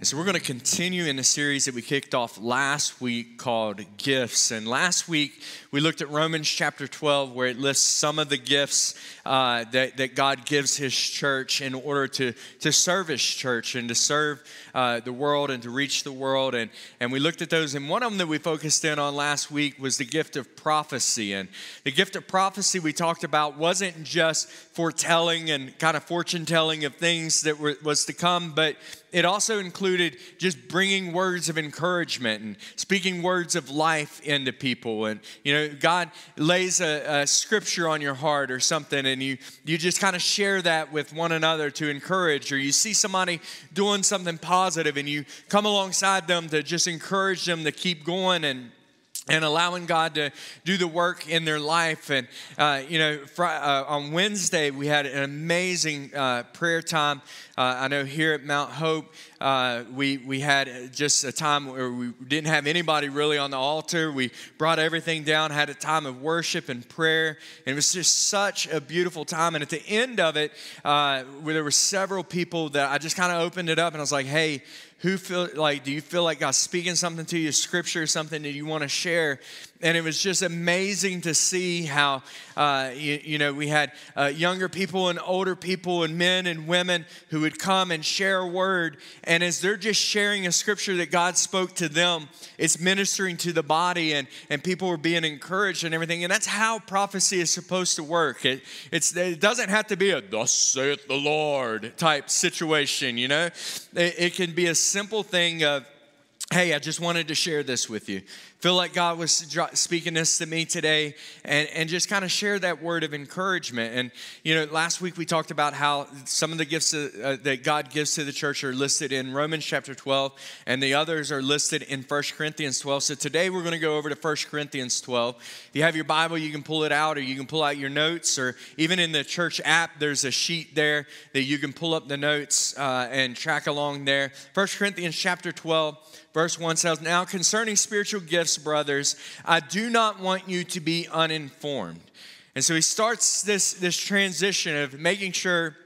And so we're going to continue in a series that we kicked off last week called Gifts. And last week we looked at Romans chapter 12, where it lists some of the gifts uh, that, that God gives His church in order to, to serve His church and to serve uh, the world and to reach the world. And, and we looked at those. And one of them that we focused in on last week was the gift of prophecy. And the gift of prophecy we talked about wasn't just foretelling and kind of fortune telling of things that were, was to come, but it also included just bringing words of encouragement and speaking words of life into people. And, you know, God lays a, a scripture on your heart or something, and you, you just kind of share that with one another to encourage, or you see somebody doing something positive and you come alongside them to just encourage them to keep going and and allowing God to do the work in their life. And, uh, you know, fr- uh, on Wednesday, we had an amazing uh, prayer time. Uh, I know here at Mount Hope, uh, we, we had just a time where we didn't have anybody really on the altar. We brought everything down, had a time of worship and prayer. And it was just such a beautiful time. And at the end of it, uh, where there were several people that I just kind of opened it up and I was like, hey, who feel like do you feel like god's speaking something to you scripture or something that you want to share and it was just amazing to see how uh, you, you, know we had uh, younger people and older people and men and women who would come and share a word. And as they're just sharing a scripture that god spoke to them it's ministering to the body and, and people were being encouraged and everything. And that's how prophecy is supposed to work. It, it's, it doesn't have to be a thus saith the lord type situation you know? It, it can be a simple thing of hey i just wanted to share this with you feel like God was speaking this to me today and, and just kind of share that word of encouragement. And, you know, last week we talked about how some of the gifts uh, that God gives to the church are listed in Romans chapter 12, and the others are listed in 1 Corinthians 12. So today we're going to go over to 1 Corinthians 12. If you have your Bible, you can pull it out, or you can pull out your notes, or even in the church app, there's a sheet there that you can pull up the notes uh, and track along there. 1 Corinthians chapter 12 verse 1 says, Now concerning spiritual gifts, brothers, I do not want you to be uninformed. And so he starts this, this transition of making sure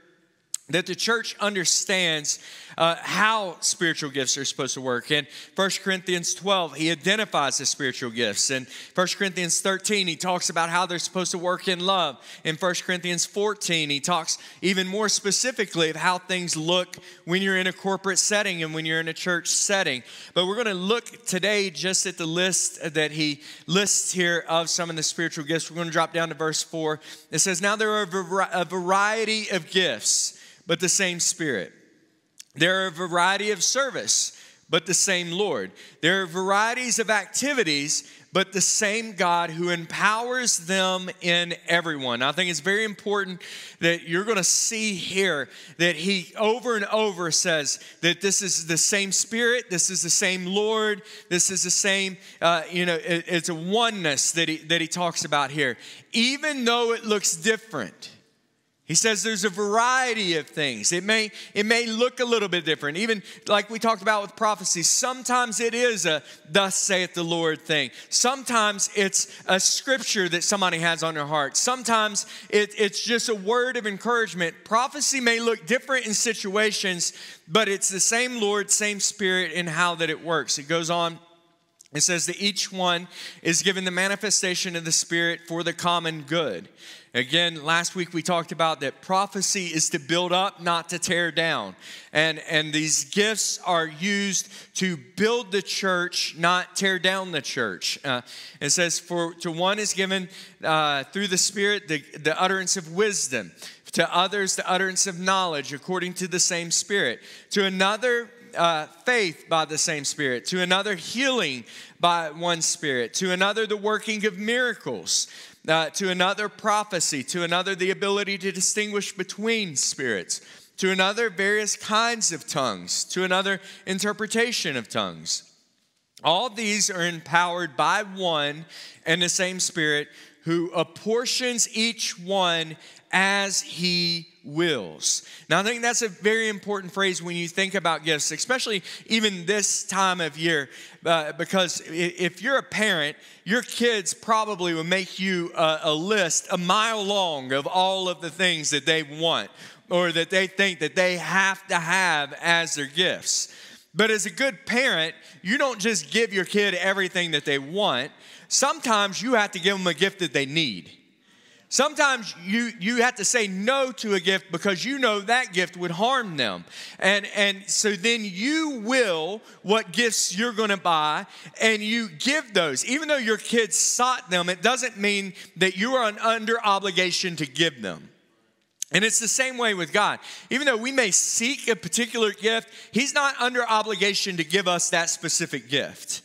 that the church understands uh, how spiritual gifts are supposed to work. In 1 Corinthians 12, he identifies the spiritual gifts. In 1 Corinthians 13, he talks about how they're supposed to work in love. In 1 Corinthians 14, he talks even more specifically of how things look when you're in a corporate setting and when you're in a church setting. But we're going to look today just at the list that he lists here of some of the spiritual gifts. We're going to drop down to verse 4. It says, Now there are a variety of gifts but the same Spirit. There are a variety of service, but the same Lord. There are varieties of activities, but the same God who empowers them in everyone. I think it's very important that you're going to see here that he over and over says that this is the same Spirit, this is the same Lord, this is the same, uh, you know, it, it's a oneness that he, that he talks about here. Even though it looks different he says there's a variety of things. It may, it may look a little bit different. Even like we talked about with prophecy, sometimes it is a thus saith the Lord thing. Sometimes it's a scripture that somebody has on their heart. Sometimes it, it's just a word of encouragement. Prophecy may look different in situations, but it's the same Lord, same Spirit in how that it works. It goes on it says that each one is given the manifestation of the Spirit for the common good. Again, last week we talked about that prophecy is to build up, not to tear down. And, and these gifts are used to build the church, not tear down the church. Uh, it says, For to one is given uh, through the Spirit the, the utterance of wisdom, to others the utterance of knowledge according to the same Spirit, to another uh, faith by the same Spirit, to another, healing by one Spirit, to another, the working of miracles, uh, to another, prophecy, to another, the ability to distinguish between spirits, to another, various kinds of tongues, to another, interpretation of tongues. All these are empowered by one and the same Spirit who apportions each one as he wills. Now, I think that's a very important phrase when you think about gifts, especially even this time of year, uh, because if you're a parent, your kids probably will make you a, a list a mile long of all of the things that they want or that they think that they have to have as their gifts. But as a good parent, you don't just give your kid everything that they want. Sometimes you have to give them a gift that they need. Sometimes you, you have to say no to a gift because you know that gift would harm them. And, and so then you will what gifts you're going to buy and you give those. Even though your kids sought them, it doesn't mean that you are under obligation to give them. And it's the same way with God. Even though we may seek a particular gift, He's not under obligation to give us that specific gift.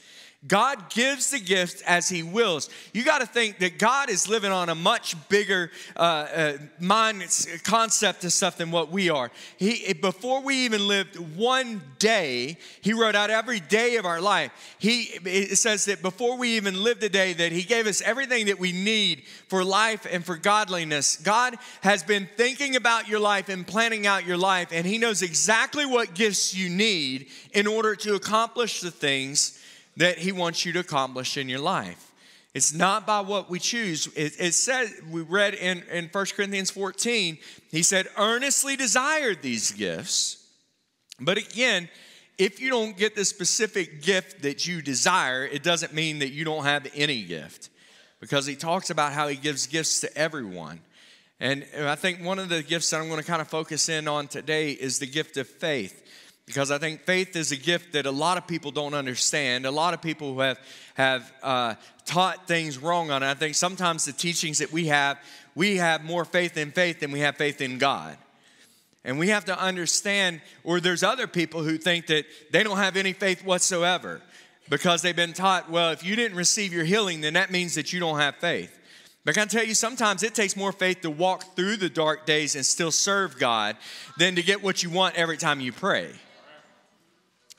God gives the gift as He wills. You got to think that God is living on a much bigger uh, uh, mind concept of stuff than what we are. He, before we even lived one day, He wrote out every day of our life. He it says that before we even lived a day, that He gave us everything that we need for life and for godliness. God has been thinking about your life and planning out your life, and He knows exactly what gifts you need in order to accomplish the things that He wants you to accomplish in your life. It's not by what we choose. It, it said, we read in, in 1 Corinthians 14, he said, earnestly desired these gifts. But again, if you don't get the specific gift that you desire, it doesn't mean that you don't have any gift. Because he talks about how he gives gifts to everyone. And I think one of the gifts that I'm going to kind of focus in on today is the gift of faith because I think faith is a gift that a lot of people don't understand. A lot of people have have uh, taught things wrong on it. I think sometimes the teachings that we have, we have more faith in faith than we have faith in God. And we have to understand, or there's other people who think that they don't have any faith whatsoever because they've been taught, well, if you didn't receive your healing, then that means that you don't have faith. But I can tell you, sometimes it takes more faith to walk through the dark days and still serve God than to get what you want every time you pray.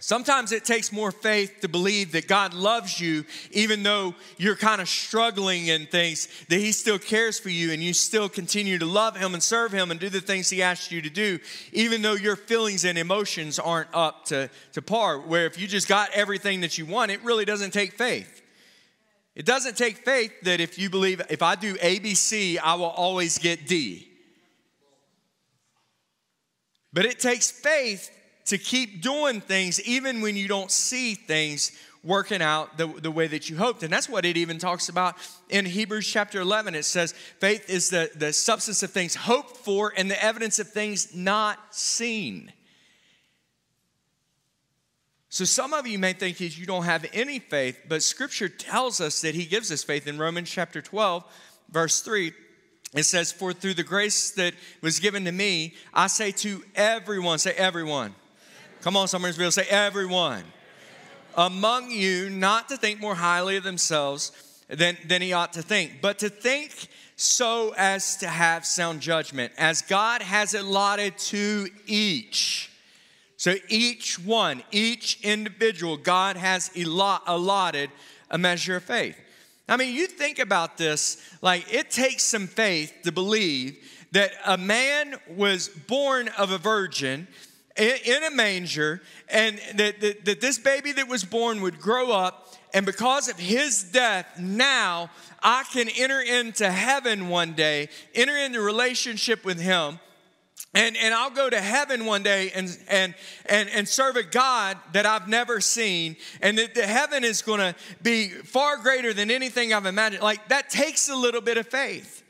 Sometimes it takes more faith to believe that God loves you, even though you're kind of struggling in things, that He still cares for you and you still continue to love Him and serve Him and do the things He asked you to do, even though your feelings and emotions aren't up to, to par. Where if you just got everything that you want, it really doesn't take faith. It doesn't take faith that if you believe, if I do ABC, I will always get D. But it takes faith to keep doing things even when you don't see things working out the, the way that you hoped. And that's what it even talks about in Hebrews chapter 11. It says, faith is the, the substance of things hoped for and the evidence of things not seen. So some of you may think you don't have any faith, but scripture tells us that he gives us faith in Romans chapter 12, verse 3. It says, For through the grace that was given to me, I say to everyone, say everyone Come on, Summersville, say everyone. Among you, not to think more highly of themselves than, than he ought to think, but to think so as to have sound judgment, as God has allotted to each. So each one, each individual, God has allotted a measure of faith. I mean, you think about this, like it takes some faith to believe that a man was born of a virgin in a manger, and that, that, that this baby that was born would grow up, and because of his death, now I can enter into heaven one day, enter into relationship with him. And, and I'll go to heaven one day and, and, and, and serve a God that I've never seen. And that the heaven is going to be far greater than anything I've imagined. Like, that takes a little bit of faith.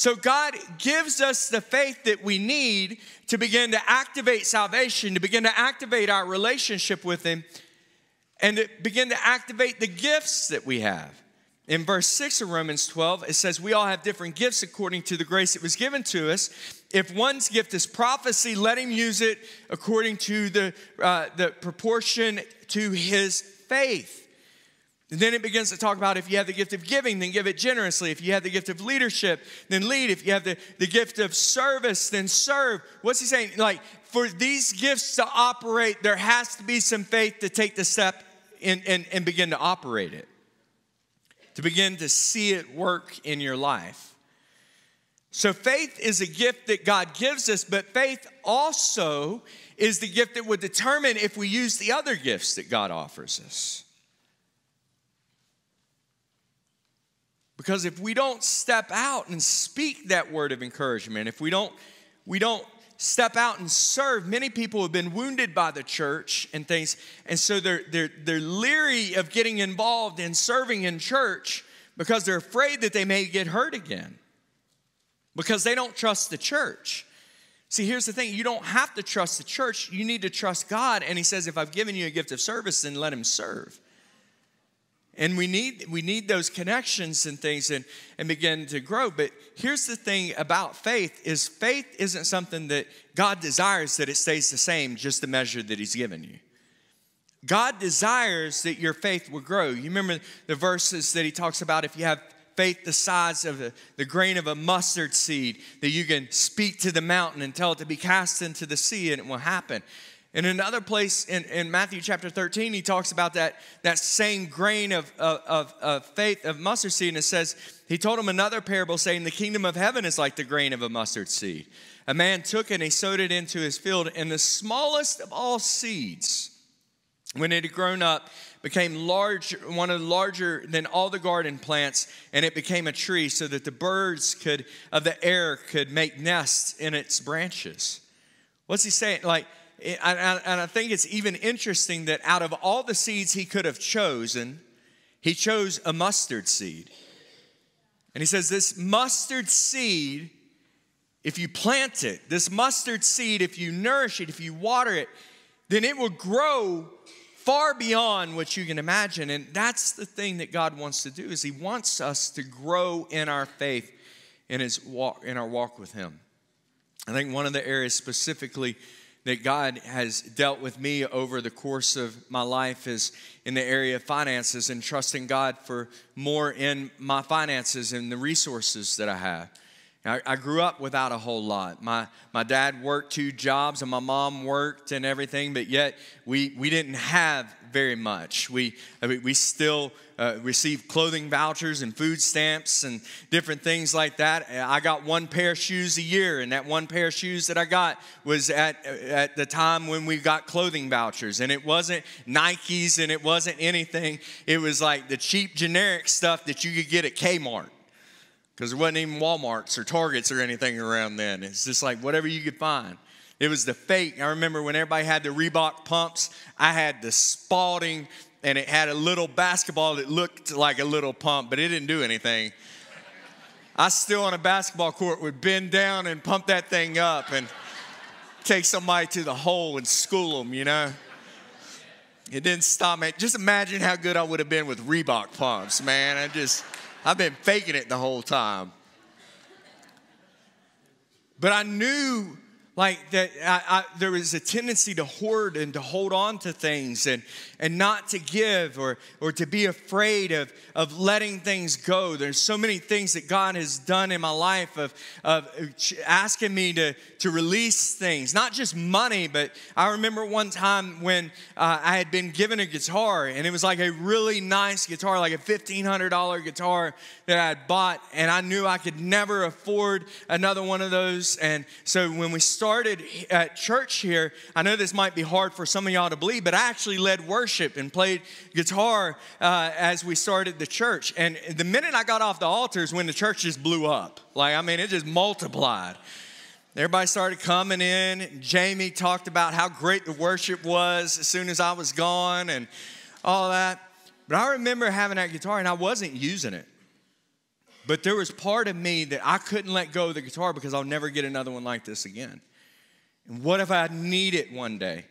So God gives us the faith that we need to begin to activate salvation, to begin to activate our relationship with Him, and to begin to activate the gifts that we have. In verse 6 of Romans 12, it says, We all have different gifts according to the grace that was given to us. If one's gift is prophecy, let him use it according to the, uh, the proportion to his faith. And then it begins to talk about if you have the gift of giving, then give it generously. If you have the gift of leadership, then lead. If you have the, the gift of service, then serve. What's he saying? Like, for these gifts to operate, there has to be some faith to take the step and, and, and begin to operate it, to begin to see it work in your life. So, faith is a gift that God gives us, but faith also is the gift that would determine if we use the other gifts that God offers us. Because if we don't step out and speak that word of encouragement, if we don't, we don't step out and serve, many people have been wounded by the church and things, and so they're, they're, they're leery of getting involved in serving in church because they're afraid that they may get hurt again because they don't trust the church. See, here's the thing you don't have to trust the church, you need to trust God. And He says, if I've given you a gift of service, then let Him serve. And we need, we need those connections and things and, and begin to grow. But here's the thing about faith is faith isn't something that God desires that it stays the same, just the measure that He's given you. God desires that your faith will grow. You remember the verses that He talks about if you have faith the size of the, the grain of a mustard seed, that you can speak to the mountain and tell it to be cast into the sea and it will happen. In another place in, in Matthew chapter 13, he talks about that, that same grain of, of, of faith, of mustard seed, and it says, he told him another parable saying, The kingdom of heaven is like the grain of a mustard seed. A man took it and he sowed it into his field, and the smallest of all seeds, when it had grown up, became large, one of larger than all the garden plants, and it became a tree so that the birds could of the air could make nests in its branches. What's he saying? Like, and I think it's even interesting that out of all the seeds he could have chosen, he chose a mustard seed. And he says, This mustard seed, if you plant it, this mustard seed, if you nourish it, if you water it, then it will grow far beyond what you can imagine. And that's the thing that God wants to do is he wants us to grow in our faith in his walk in our walk with him. I think one of the areas specifically that God has dealt with me over the course of my life is in the area of finances and trusting God for more in my finances and the resources that I have. I, grew up without a whole lot. My, my dad worked two jobs and my mom worked and everything, but yet we, we didn't have very much. We, we still uh, received clothing vouchers and food stamps and different things like that. I got one pair of shoes a year, and that one pair of shoes that I got was at, at the time when we got clothing vouchers. And it wasn't Nikes and it wasn't anything, it was like the cheap generic stuff that you could get at Kmart because there wasn't even Walmarts or Targets or anything around then. It's just like whatever you could find. It was the fake. I remember when everybody had the Reebok pumps, I had the Spalding, and it had a little basketball that looked like a little pump, but it didn't do anything. I still on a basketball court would bend down and pump that thing up and take somebody to the hole and school them, you know? It didn't stop me. Just imagine how good I would have been with Reebok pumps, man. I just. I've been faking it the whole time. But I knew like that I, I, there was a tendency to hoard and to hold on to things and, and not to give or, or to be afraid of, of letting things go. There's so many things that god has done in my life of, of asking me to, to release things not just money but i remember one time when uh, i had been given a guitar and it was like a really nice guitar like a $1500 guitar that i had bought and i knew i could never afford another one of those and so when we started at church here, I know this might be hard for some of y'all to believe, but I actually led worship and played guitar uh, as we started the church. And the minute I got off the altar is when the church just blew up. Like, I mean, it just multiplied. Everybody started coming in. Jamie talked about how great the worship was as soon as I was gone and all that. But I remember having that guitar and I wasn't using it. But there was part of me that I couldn't let go of the guitar because I'll never get another one like this again. And what if I need it one day?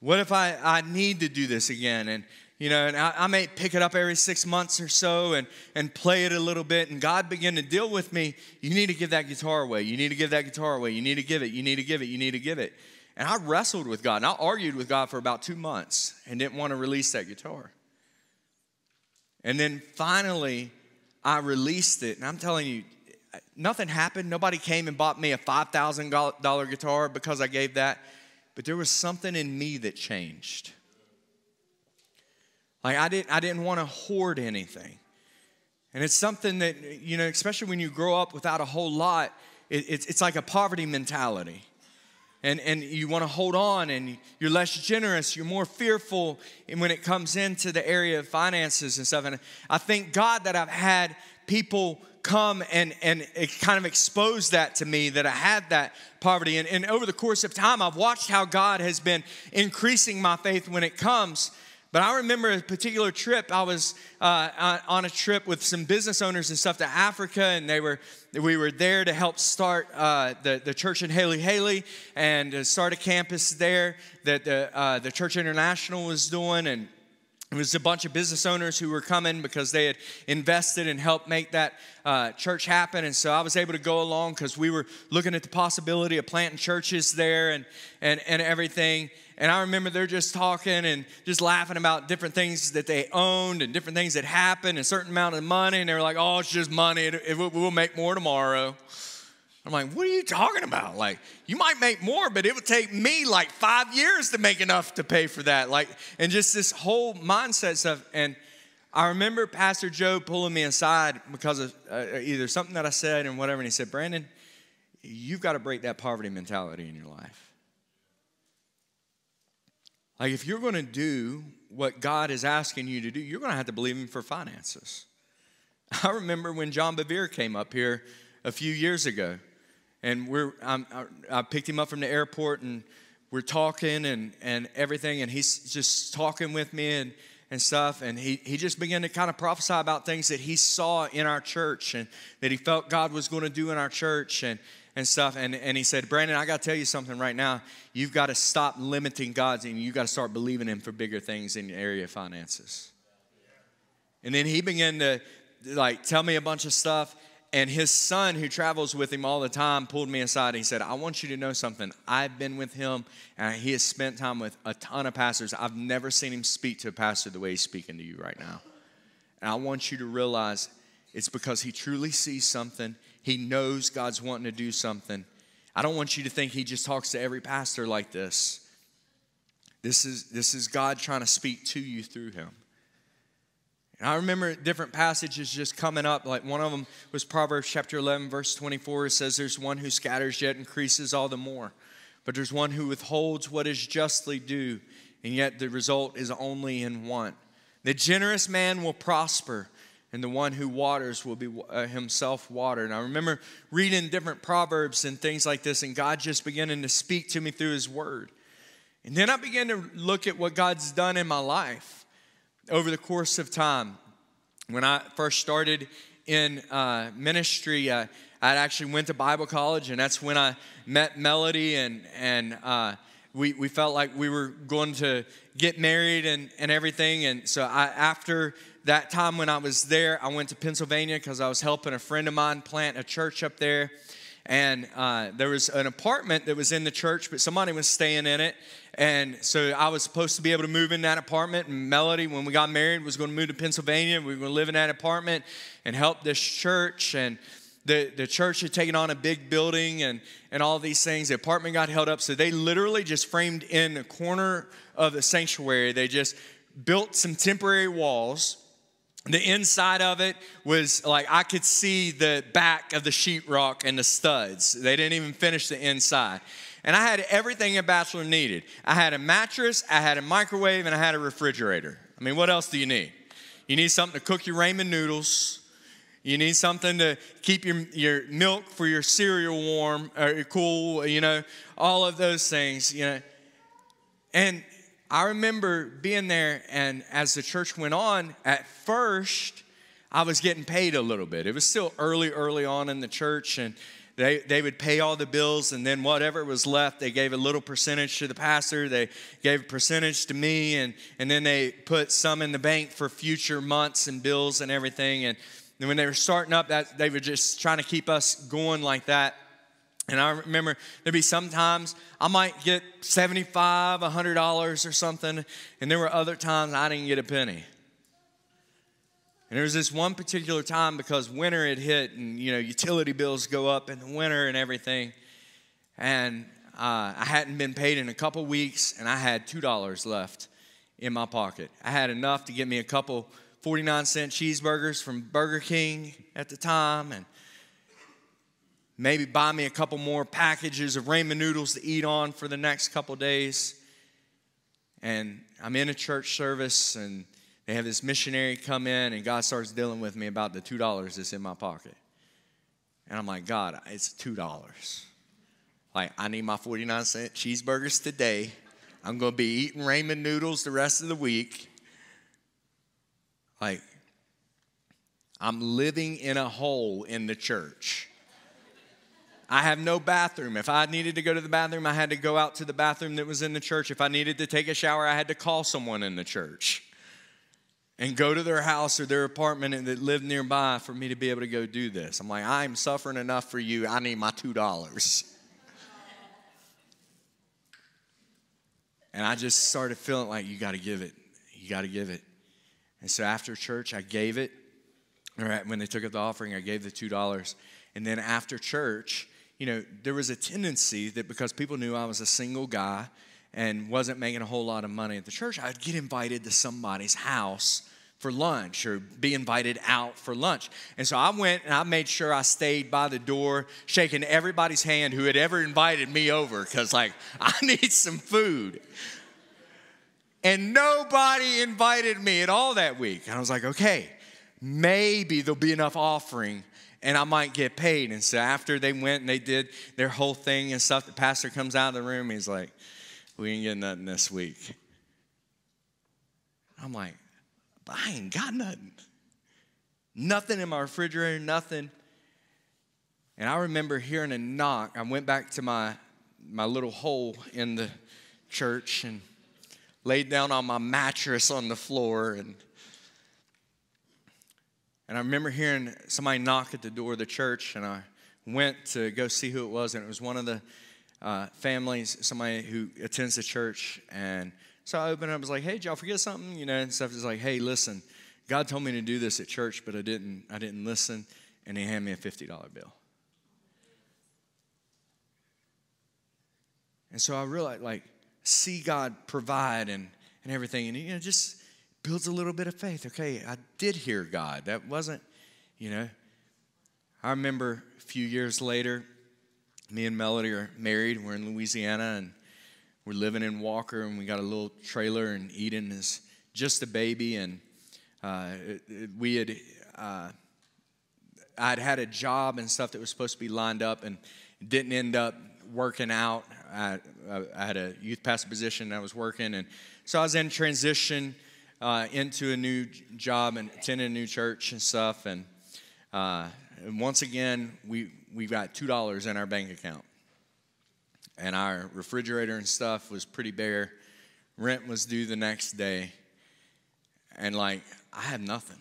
What if I, I need to do this again? And, you know, and I, I may pick it up every six months or so and, and play it a little bit. And God began to deal with me. You need to give that guitar away. You need to give that guitar away. You need to give it. You need to give it. You need to give it. And I wrestled with God and I argued with God for about two months and didn't want to release that guitar. And then finally, I released it. And I'm telling you, nothing happened. Nobody came and bought me a $5,000 guitar because I gave that. But there was something in me that changed. Like I didn't I didn't want to hoard anything. And it's something that, you know, especially when you grow up without a whole lot, it, it's, it's like a poverty mentality. And, and you want to hold on and you're less generous, you're more fearful when it comes into the area of finances and stuff. And I thank God that I've had people come and, and kind of expose that to me that I had that poverty. And, and over the course of time, I've watched how God has been increasing my faith when it comes but I remember a particular trip. I was uh, on a trip with some business owners and stuff to Africa, and they were we were there to help start uh, the, the church in Haley Haley and start a campus there that the, uh, the Church International was doing. And it was a bunch of business owners who were coming because they had invested and helped make that uh, church happen. And so I was able to go along because we were looking at the possibility of planting churches there and, and, and everything. And I remember they're just talking and just laughing about different things that they owned and different things that happened, a certain amount of money. And they were like, oh, it's just money. It, it, we'll make more tomorrow. I'm like, what are you talking about? Like, you might make more, but it would take me like five years to make enough to pay for that. Like, and just this whole mindset stuff. And I remember Pastor Joe pulling me aside because of uh, either something that I said and whatever. And he said, Brandon, you've got to break that poverty mentality in your life. Like, if you're going to do what God is asking you to do, you're going to have to believe Him for finances. I remember when John Bevere came up here a few years ago, and we're, I, I picked him up from the airport, and we're talking and, and everything, and he's just talking with me and, and stuff. And he, he just began to kind of prophesy about things that he saw in our church and that he felt God was going to do in our church. And, and stuff. And, and he said, Brandon, I got to tell you something right now. You've got to stop limiting God and you've got to start believing Him for bigger things in the area of finances. And then he began to like tell me a bunch of stuff. And his son, who travels with him all the time, pulled me aside. And he said, I want you to know something. I've been with him, and he has spent time with a ton of pastors. I've never seen him speak to a pastor the way he's speaking to you right now. And I want you to realize it's because he truly sees something he knows God's wanting to do something. I don't want you to think he just talks to every pastor like this. This is, this is God trying to speak to you through him. And I remember different passages just coming up. Like one of them was Proverbs chapter 11, verse 24. It says, There's one who scatters yet increases all the more, but there's one who withholds what is justly due, and yet the result is only in want. The generous man will prosper, and the one who waters will be uh, himself watered. And I remember reading different proverbs and things like this, and God just beginning to speak to me through His Word. And then I began to look at what God's done in my life over the course of time. When I first started in uh, ministry, uh, I actually went to Bible college, and that's when I met Melody, and and uh, we we felt like we were going to get married and and everything. And so I after that time when I was there, I went to Pennsylvania because I was helping a friend of mine plant a church up there. And uh, there was an apartment that was in the church, but somebody was staying in it. And so I was supposed to be able to move in that apartment. And Melody, when we got married, was going to move to Pennsylvania. We were going to live in that apartment and help this church. And the, the church had taken on a big building and, and all these things. The apartment got held up. So they literally just framed in the corner of the sanctuary, they just built some temporary walls the inside of it was like I could see the back of the sheetrock and the studs. They didn't even finish the inside. And I had everything a bachelor needed. I had a mattress, I had a microwave, and I had a refrigerator. I mean, what else do you need? You need something to cook your ramen noodles. You need something to keep your, your milk for your cereal warm or cool, you know, all of those things, you know. And I remember being there, and as the church went on, at first, I was getting paid a little bit. It was still early, early on in the church, and they, they would pay all the bills, and then whatever was left, they gave a little percentage to the pastor. They gave a percentage to me, and, and then they put some in the bank for future months and bills and everything. And then when they were starting up, that they were just trying to keep us going like that. And I remember there'd be sometimes I might get 75, $100 or something, and there were other times I didn't get a penny. And there was this one particular time because winter had hit and, you know, utility bills go up in the winter and everything. And uh, I hadn't been paid in a couple weeks, and I had $2 left in my pocket. I had enough to get me a couple 49 cent cheeseburgers from Burger King at the time and maybe buy me a couple more packages of ramen noodles to eat on for the next couple days. And I'm in a church service and they have this missionary come in and God starts dealing with me about the $2 that's in my pocket. And I'm like, God, it's $2. Like, I need my 49 cent cheeseburgers today. I'm going to be eating ramen noodles the rest of the week. Like, I'm living in a hole in the church. I have no bathroom. If I needed to go to the bathroom, I had to go out to the bathroom that was in the church. If I needed to take a shower, I had to call someone in the church and go to their house or their apartment that lived nearby for me to be able to go do this. I'm like, I'm suffering enough for you. I need my $2. And I just started feeling like, you got to give it. You got to give it. And so after church, I gave it. Or when they took up the offering, I gave the $2. And then after church, you know, there was a tendency that because people knew I was a single guy and wasn't making a whole lot of money at the church, I'd get invited to somebody's house for lunch or be invited out for lunch. And so I went and I made sure I stayed by the door, shaking everybody's hand who had ever invited me over because, like, I need some food. And nobody invited me at all that week. And I was like, okay, maybe there'll be enough offering and I might get paid. And so after they went and they did their whole thing and stuff, the pastor comes out of the room. He's like, We ain't getting nothing this week. I'm like, But I ain't got nothing. Nothing in my refrigerator, nothing. And I remember hearing a knock. I went back to my, my little hole in the church and laid down on my mattress on the floor and and I remember hearing somebody knock at the door of the church, and I went to go see who it was, and it was one of the uh, families, somebody who attends the church. And so I opened up, I was like, hey, y'all forget something? You know, and stuff is like, hey, listen, God told me to do this at church, but I didn't, I didn't listen. And he handed me a $50 bill. And so I realized, like, see God provide and, and everything. And, you know, just builds a little bit of faith. Okay, I did hear God. That wasn't, you know. I remember a few years later, me and Melody are married. We're in Louisiana and we're living in Walker, and we got a little trailer, and Eden is just a baby. And uh, we had, uh, I'd had a job and stuff that was supposed to be lined up, and didn't end up working out. I, I had a youth pastor position, I was working, and so I was in transition uh, into a new job and attending a new church and stuff. And, uh, and once again, we, we got $2 in our bank account. And our refrigerator and stuff was pretty bare. Rent was due the next day. And like, I have nothing.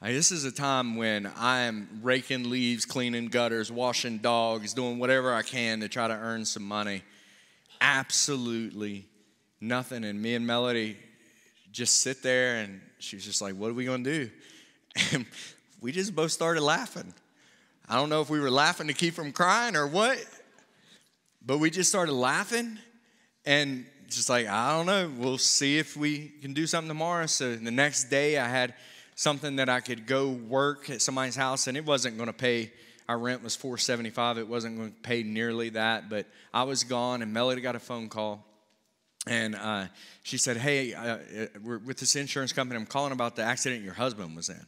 Like, this is a time when I am raking leaves, cleaning gutters, washing dogs, doing whatever I can to try to earn some money. Absolutely nothing. And me and Melody just sit there and she was just like, What are we to do? And we just both started laughing. I don't know if we were laughing to keep from crying or what, but we just started laughing and just like, I don't know, we'll see if we can do something tomorrow. So the next day, I had something that I could go work at somebody's house, and it wasn't to pay. Our rent was 475. It wasn't going to pay nearly that, but I was gone, and Melody got a phone call and uh, she said, Hey, uh, uh, we're with this insurance company. I'm calling about the accident your husband was in. And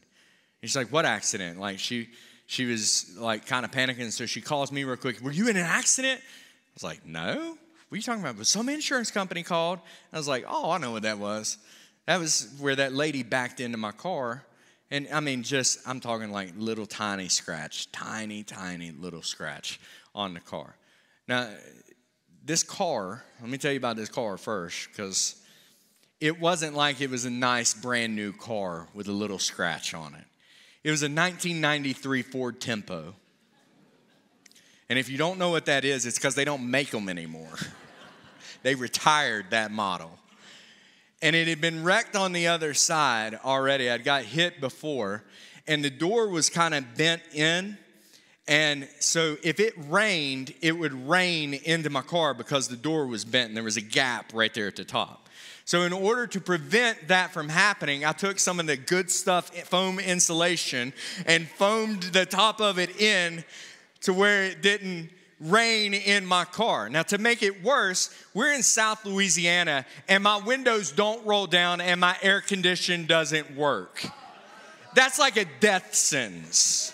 she's like, What accident? Like, she, she was like kind of panicking. So she calls me real quick. Were you in an accident? I was like, No. What are you talking about? But some insurance company called. I was like, Oh, I know what that was. That was where that lady backed into my car. And I mean, just, I'm talking like little tiny scratch, tiny, tiny little scratch on the car. Now, this car, let me tell you about this car first, because it wasn't like it was a nice brand new car with a little scratch on it. It was a 1993 Ford Tempo. And if you don't know what that is, it's because they don't make them anymore. they retired that model. And it had been wrecked on the other side already. I'd got hit before, and the door was kind of bent in And so if it rained, it would rain into my car because the door was bent and there was a gap right there at the top. So, in order to prevent that from happening, I took some of the good stuff, foam insulation, and foamed the top of it in to where it didn't rain in my car. Now, to make it worse, we're in South Louisiana and my windows don't roll down and my air condition doesn't work. That's like a death sentence.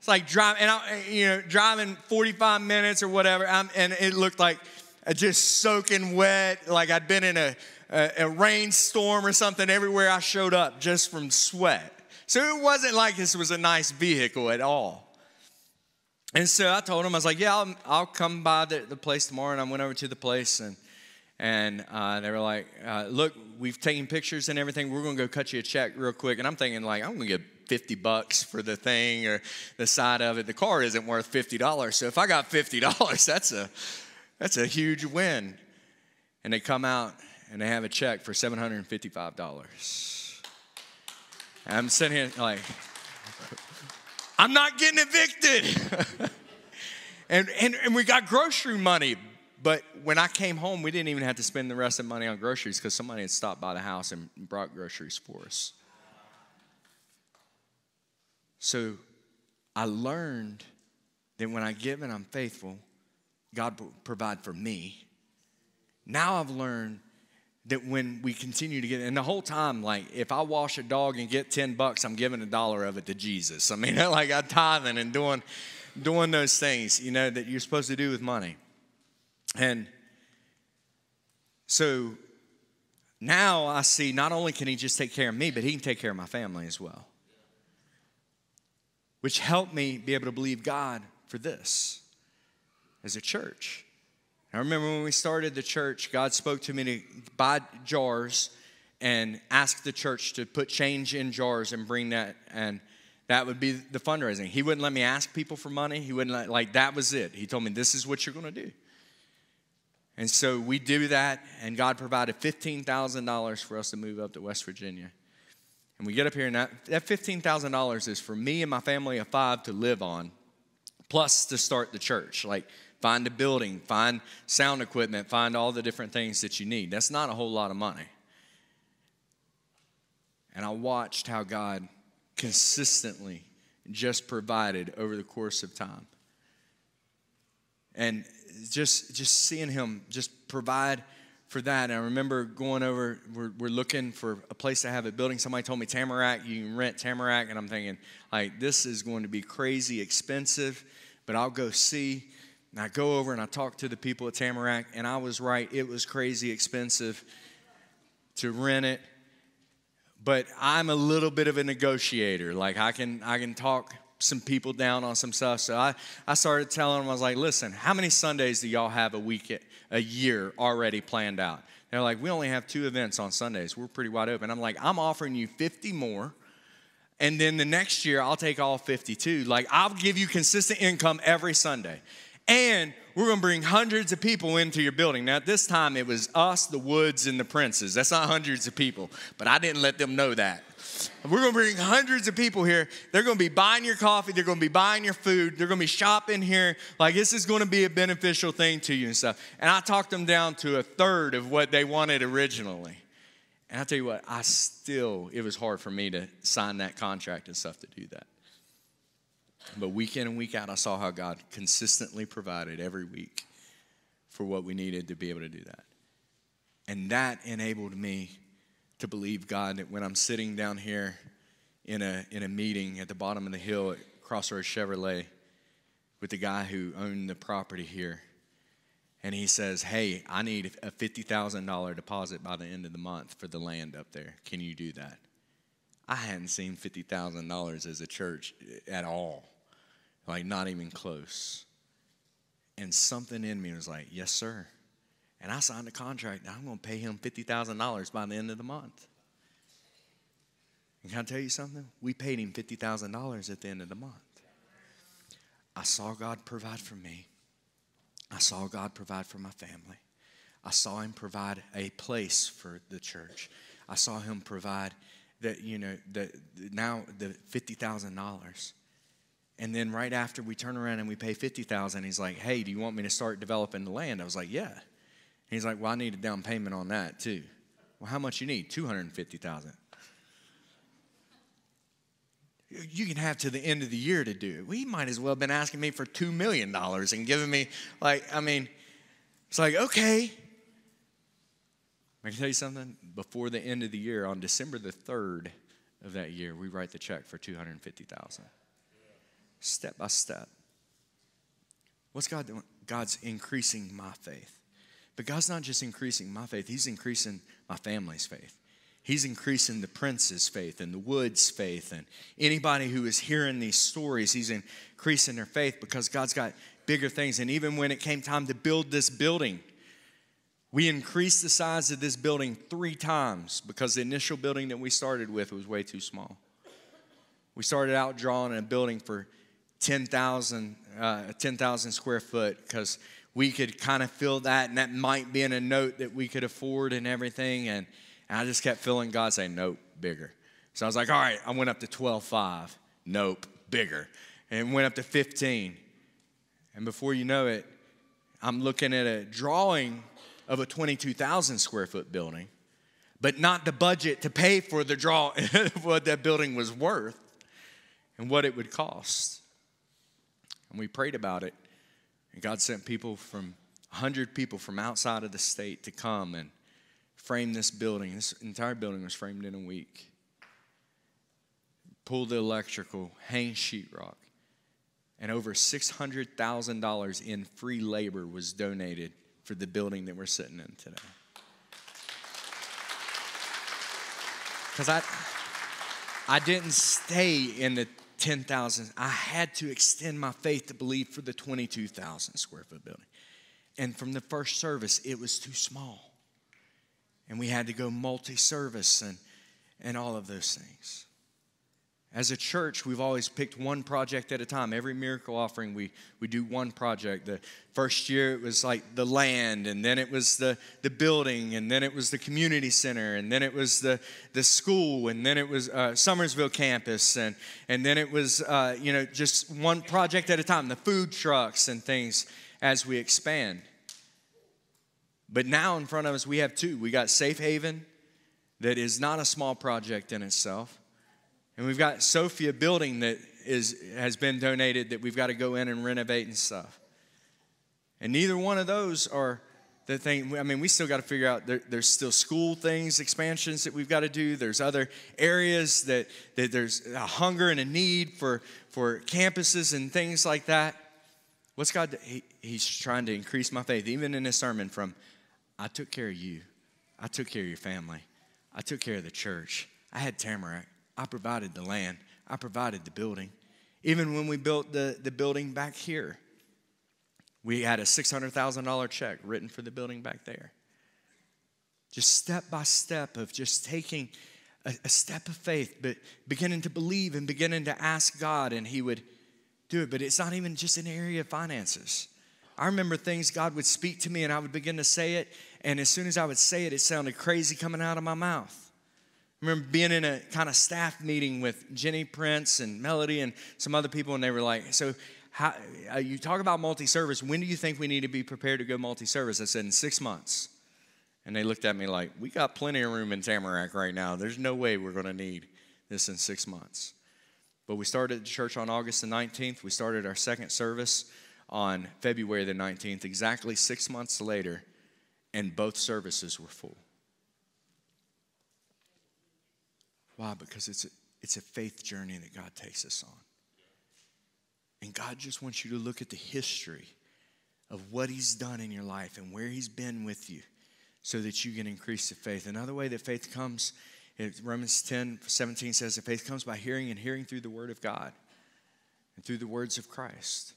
It's like driving, and I, you know, driving 45 minutes or whatever, I'm, and it looked like just soaking wet, like I'd been in a, a, a rainstorm or something everywhere I showed up just from sweat. So it wasn't like this was a nice vehicle at all. And so I told him, I was like, yeah, I'll, I'll come by the, the, place tomorrow. And I went over to the place and, and uh, they were like, uh, look, we've taken pictures and everything. We're going to go cut you a check real quick. And I'm thinking like, I'm going to get 50 bucks for the thing or the side of it. The car isn't worth $50. So if I got $50, that's a, that's a huge win. And they come out and they have a check for $755. And I'm sitting here like, I'm not getting evicted. and, and, and we got grocery money. But when I came home, we didn't even have to spend the rest of the money on groceries because somebody had stopped by the house and brought groceries for us. So I learned that when I give and I'm faithful, God will provide for me. Now I've learned that when we continue to get, and the whole time, like if I wash a dog and get 10 bucks, I'm giving a dollar of it to Jesus. I mean, like I'm tithing and doing, doing those things, you know, that you're supposed to do with money. And so now I see not only can he just take care of me, but he can take care of my family as well. Which helped me be able to believe God for this as a church. I remember when we started the church, God spoke to me to buy jars and ask the church to put change in jars and bring that and that would be the fundraising. He wouldn't let me ask people for money. He wouldn't let, like that was it. He told me this is what you're going to do. And so we do that and God provided $15,000 for us to move up to West Virginia. And we get up here and that, that $15,000 is for me and my family of 5 to live on plus to start the church. Like find a building, find sound equipment, find all the different things that you need. That's not a whole lot of money. And I watched how God consistently just provided over the course of time. And just just seeing him just provide for that. And I remember going over, we're, we're looking for a place to have a building. Somebody told me Tamarack, you can rent Tamarack. And I'm thinking, like, this is going to be crazy expensive, but I'll go see. And I go over and I talk to the people at Tamarack, and I was right. It was crazy expensive to rent it. But I'm a little bit of a negotiator. Like I can I can talk some people down on some stuff. So I, I started telling them, I was like, listen, how many Sundays do y'all have a week a year already planned out? They're like, we only have two events on Sundays. We're pretty wide open. I'm like, I'm offering you 50 more. And then the next year, I'll take all 52. Like, I'll give you consistent income every Sunday. And we're going to bring hundreds of people into your building. Now, at this time, it was us, the Woods, and the Princes. That's not hundreds of people, but I didn't let them know that. We're going to bring hundreds of people here. They're going to be buying your coffee. They're going to be buying your food. They're going to be shopping here. Like, this is going to be a beneficial thing to you and stuff. And I talked them down to a third of what they wanted originally. And I'll tell you what, I still, it was hard for me to sign that contract and stuff to do that. But week in and week out, I saw how God consistently provided every week for what we needed to be able to do that. And that enabled me to believe God that when I'm sitting down here in a, in a meeting at the bottom of the hill at Crossroads Chevrolet with the guy who owned the property here, and he says, Hey, I need a $50,000 deposit by the end of the month for the land up there. Can you do that? I hadn't seen $50,000 as a church at all, like not even close. And something in me was like, yes, sir. And I signed a contract. I'm going to pay him $50,000 by the end of the month. And can I tell you something? We paid him $50,000 at the end of the month. I saw God provide for me. I saw God provide for my family. I saw him provide a place for the church. I saw him provide that you know the now the fifty thousand dollars, And then right after we turn around and we pay 50000 he's like, hey, do you want me to start developing the land? I was like, yeah. He's like, well, I need a down payment on that too. Well, how much you need? 250000 you can have to the end of the year to do it. We might as well have been asking me for $2 million and giving me, like, I mean, it's like, okay. I can tell you something. Before the end of the year, on December the 3rd of that year, we write the check for 250000 Step by step. What's God doing? God's increasing my faith. But God's not just increasing my faith, He's increasing my family's faith. He's increasing the prince's faith and the wood's faith. And anybody who is hearing these stories, he's increasing their faith because God's got bigger things. And even when it came time to build this building, we increased the size of this building three times because the initial building that we started with was way too small. We started out drawing a building for 10,000 uh, 10, square foot because we could kind of fill that, and that might be in a note that we could afford and everything. And and I just kept feeling God say, nope, bigger. So I was like, all right, I went up to 12.5. Nope, bigger. And went up to 15. And before you know it, I'm looking at a drawing of a 22,000 square foot building, but not the budget to pay for the draw, of what that building was worth and what it would cost. And we prayed about it. And God sent people from 100 people from outside of the state to come and frame this building. This entire building was framed in a week. Pull the electrical, hang sheetrock. And over $600,000 in free labor was donated for the building that we're sitting in today. Because I, I didn't stay in the 10,000. I had to extend my faith to believe for the 22,000 square foot building. And from the first service, it was too small and we had to go multi service and, and all of those things. As a church, we've always picked one project at a time. Every miracle offering, we, we do one project. The first year, it was like the land, and then it was the, the building, and then it was the community center, and then it was the, the school, and then it was uh, Summersville campus, and, and then it was, uh, you know, just one project at a time, the food trucks and things as we expand. But now in front of us, we have two. We got Safe Haven, that is not a small project in itself. And we've got Sophia building that is, has been donated that we've got to go in and renovate and stuff. And neither one of those are the thing. I mean, we still got to figure out there, there's still school things, expansions that we've got to do. There's other areas that, that there's a hunger and a need for, for campuses and things like that. What's God? He, he's trying to increase my faith, even in this sermon, from I took care of you. I took care of your family. I took care of the church. I had Tamarack. I provided the land. I provided the building. Even when we built the, the building back here, we had a $600,000 check written for the building back there. Just step by step of just taking a, a step of faith, but beginning to believe and beginning to ask God, and He would do it. But it's not even just an area of finances. I remember things God would speak to me and I would begin to say it, and as soon as I would say it, it sounded crazy coming out of my mouth. Remember being in a kind of staff meeting with Jenny Prince and Melody and some other people, and they were like, So, how, uh, you talk about multi service. When do you think we need to be prepared to go multi service? I said, In six months. And they looked at me like, We got plenty of room in Tamarack right now. There's no way we're going to need this in six months. But we started the church on August the 19th. We started our second service on February the 19th, exactly six months later, and both services were full. Why? Because it's a, it's a faith journey that God takes us on. And God just wants you to look at the history of what He's done in your life and where He's been with you so that you can increase the faith. Another way that faith comes, Romans 10 17 says that faith comes by hearing and hearing through the Word of God and through the words of Christ.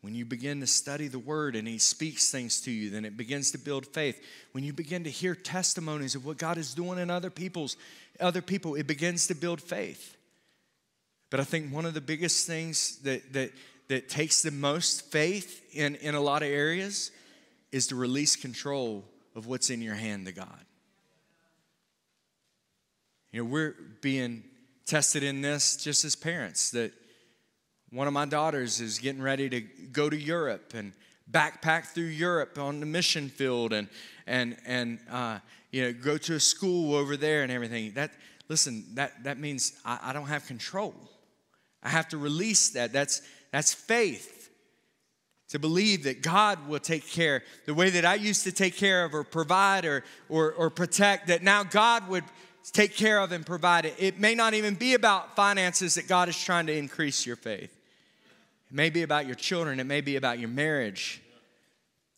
When you begin to study the word and he speaks things to you, then it begins to build faith. When you begin to hear testimonies of what God is doing in other people's other people, it begins to build faith. But I think one of the biggest things that that that takes the most faith in, in a lot of areas is to release control of what's in your hand to God. You know, we're being tested in this just as parents that One of my daughters is getting ready to go to Europe and backpack through Europe on the mission field and and and uh, you know go to a school over there and everything. That listen, that that means I, I don't have control. I have to release that. That's that's faith. To believe that God will take care the way that I used to take care of or provide or, or, or protect, that now God would take care of and provide it. It may not even be about finances that God is trying to increase your faith. It may be about your children, it may be about your marriage,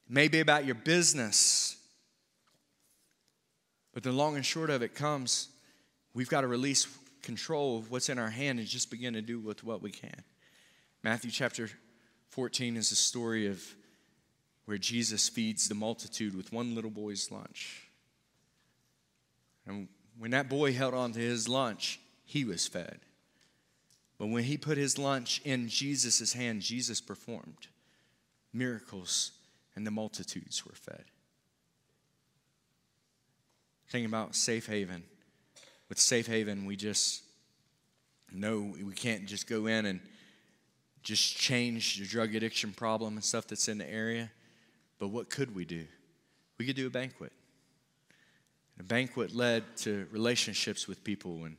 it may be about your business. But the long and short of it comes, we've got to release control of what's in our hand and just begin to do with what we can. Matthew chapter 14 is a story of where Jesus feeds the multitude with one little boy's lunch. And when that boy held on to his lunch, he was fed. But when he put his lunch in Jesus' hand, Jesus performed miracles and the multitudes were fed. Thinking about Safe Haven. With Safe Haven, we just know we can't just go in and just change the drug addiction problem and stuff that's in the area. But what could we do? We could do a banquet. A banquet led to relationships with people and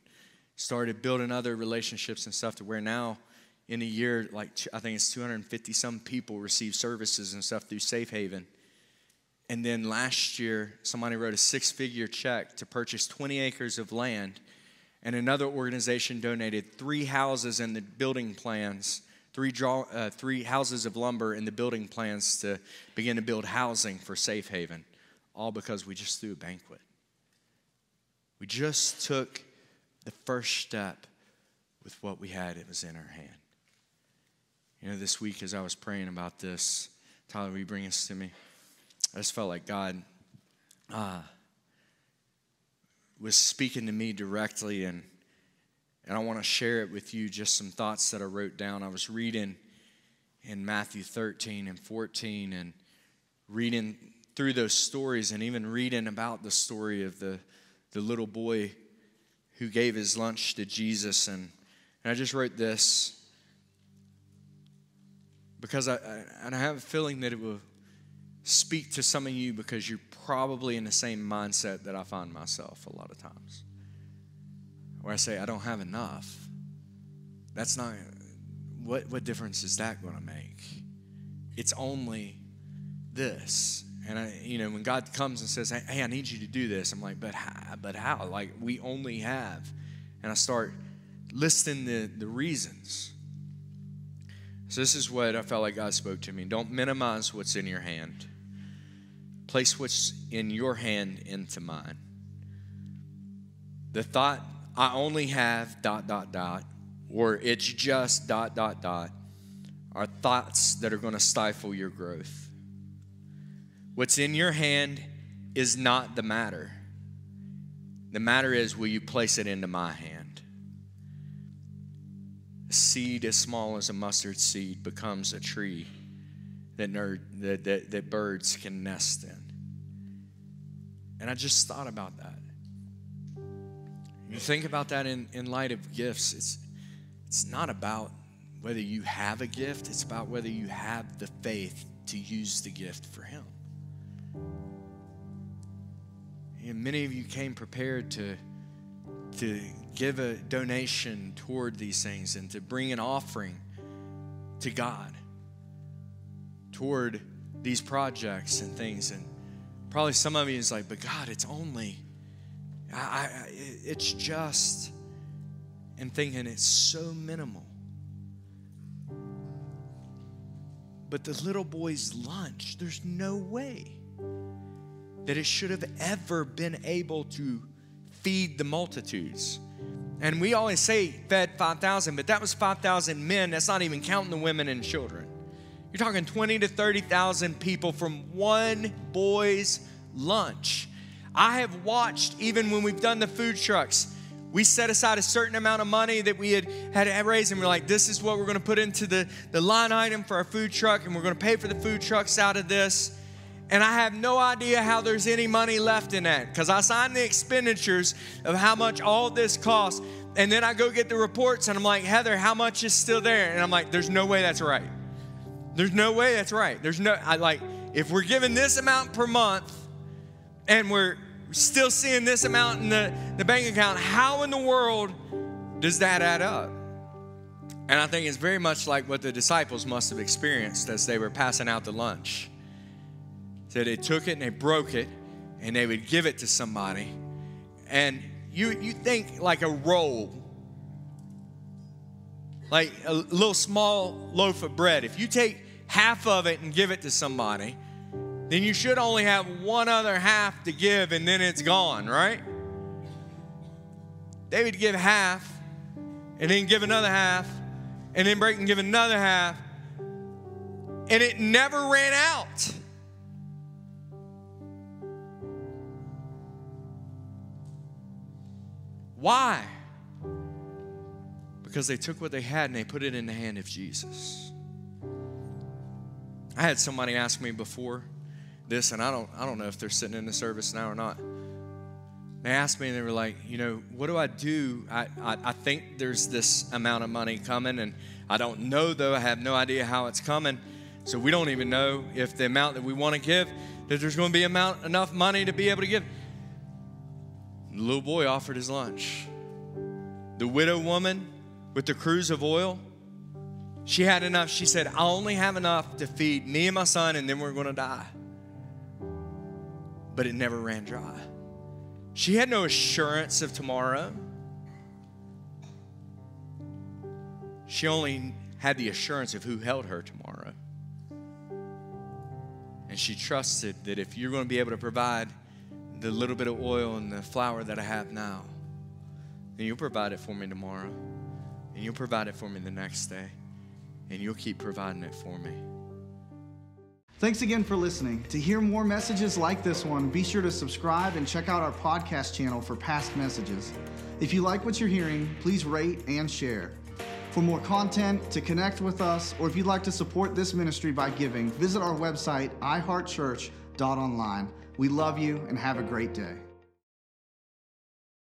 started building other relationships and stuff to where now in a year, like I think it's 250 some people receive services and stuff through Safe Haven. And then last year, somebody wrote a six figure check to purchase 20 acres of land. And another organization donated three houses and the building plans, three, draw, uh, three houses of lumber and the building plans to begin to build housing for Safe Haven, all because we just threw a banquet. We just took the first step with what we had, it was in our hand. You know, this week as I was praying about this, Tyler, will you bring this to me? I just felt like God uh, was speaking to me directly, and, and I want to share it with you just some thoughts that I wrote down. I was reading in Matthew 13 and 14 and reading through those stories and even reading about the story of the, the little boy who gave his lunch to Jesus. And, and I just wrote this because I, I, and I have a feeling that it will speak to some of you because you're probably in the same mindset that I find myself a lot of times. Where I say, I don't have enough. That's not, what, what difference is that going to make? It's only this. And I, you know, when God comes and says, "Hey, I need you to do this," I'm like, "But how? But how? Like we only have," and I start listing the the reasons. So this is what I felt like God spoke to me. Don't minimize what's in your hand. Place what's in your hand into mine. The thought, "I only have dot dot dot," or "It's just dot dot dot," are thoughts that are going to stifle your growth. What's in your hand is not the matter. The matter is, will you place it into my hand? A seed as small as a mustard seed becomes a tree that, nerd, that, that, that birds can nest in. And I just thought about that. You think about that in, in light of gifts. It's, it's not about whether you have a gift, it's about whether you have the faith to use the gift for Him. And many of you came prepared to, to give a donation toward these things and to bring an offering to God toward these projects and things. And probably some of you is like, but God, it's only, I, I, it's just, and thinking it's so minimal. But the little boy's lunch, there's no way that it should have ever been able to feed the multitudes. And we always say fed 5,000, but that was 5,000 men. That's not even counting the women and children. You're talking 20 to 30,000 people from one boy's lunch. I have watched, even when we've done the food trucks, we set aside a certain amount of money that we had had raised, and we're like, this is what we're to put into the, the line item for our food truck, and we're to pay for the food trucks out of this. And I have no idea how there's any money left in that because I signed the expenditures of how much all this costs. And then I go get the reports and I'm like, Heather, how much is still there? And I'm like, there's no way that's right. There's no way that's right. There's no, I like, if we're giving this amount per month and we're still seeing this amount in the, the bank account, how in the world does that add up? And I think it's very much like what the disciples must have experienced as they were passing out the lunch. So they took it and they broke it and they would give it to somebody. And you, you think like a roll, like a little small loaf of bread. If you take half of it and give it to somebody, then you should only have one other half to give and then it's gone, right? They would give half and then give another half and then break and give another half. And it never ran out. Why? Because they took what they had and they put it in the hand of Jesus. I had somebody ask me before this, and I don't, I don't know if they're sitting in the service now or not. They asked me, and they were like, you know, what do I do? I, I, I think there's this amount of money coming, and I don't know, though. I have no idea how it's coming. So we don't even know if the amount that we want to give, that there's going to be amount, enough money to be able to give. The little boy offered his lunch. The widow woman with the cruse of oil, she had enough. She said, I only have enough to feed me and my son, and then we're going to die. But it never ran dry. She had no assurance of tomorrow. She only had the assurance of who held her tomorrow. And she trusted that if you're going to be able to provide the little bit of oil and the flour that I have now, then you'll provide it for me tomorrow. And you'll provide it for me the next day. And you'll keep providing it for me. Thanks again for listening. To hear more messages like this one, be sure to subscribe and check out our podcast channel for past messages. If you like what you're hearing, please rate and share. For more content, to connect with us, or if you'd like to support this ministry by giving, visit our website, iheartchurch.online. We love you and have a great day.